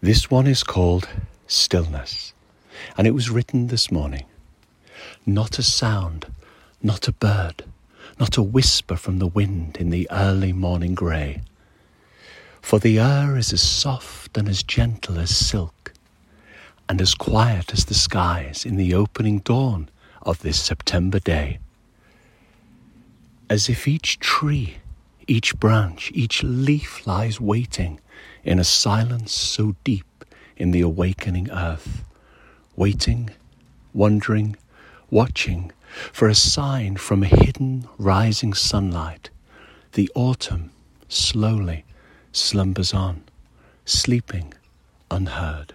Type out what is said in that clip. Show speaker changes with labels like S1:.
S1: This one is called Stillness, and it was written this morning. Not a sound, not a bird, not a whisper from the wind in the early morning grey. For the air is as soft and as gentle as silk, and as quiet as the skies in the opening dawn of this September day. As if each tree, each branch, each leaf lies waiting in a silence so deep in the awakening earth, waiting, wondering, watching for a sign from a hidden rising sunlight. The autumn slowly slumbers on, sleeping unheard.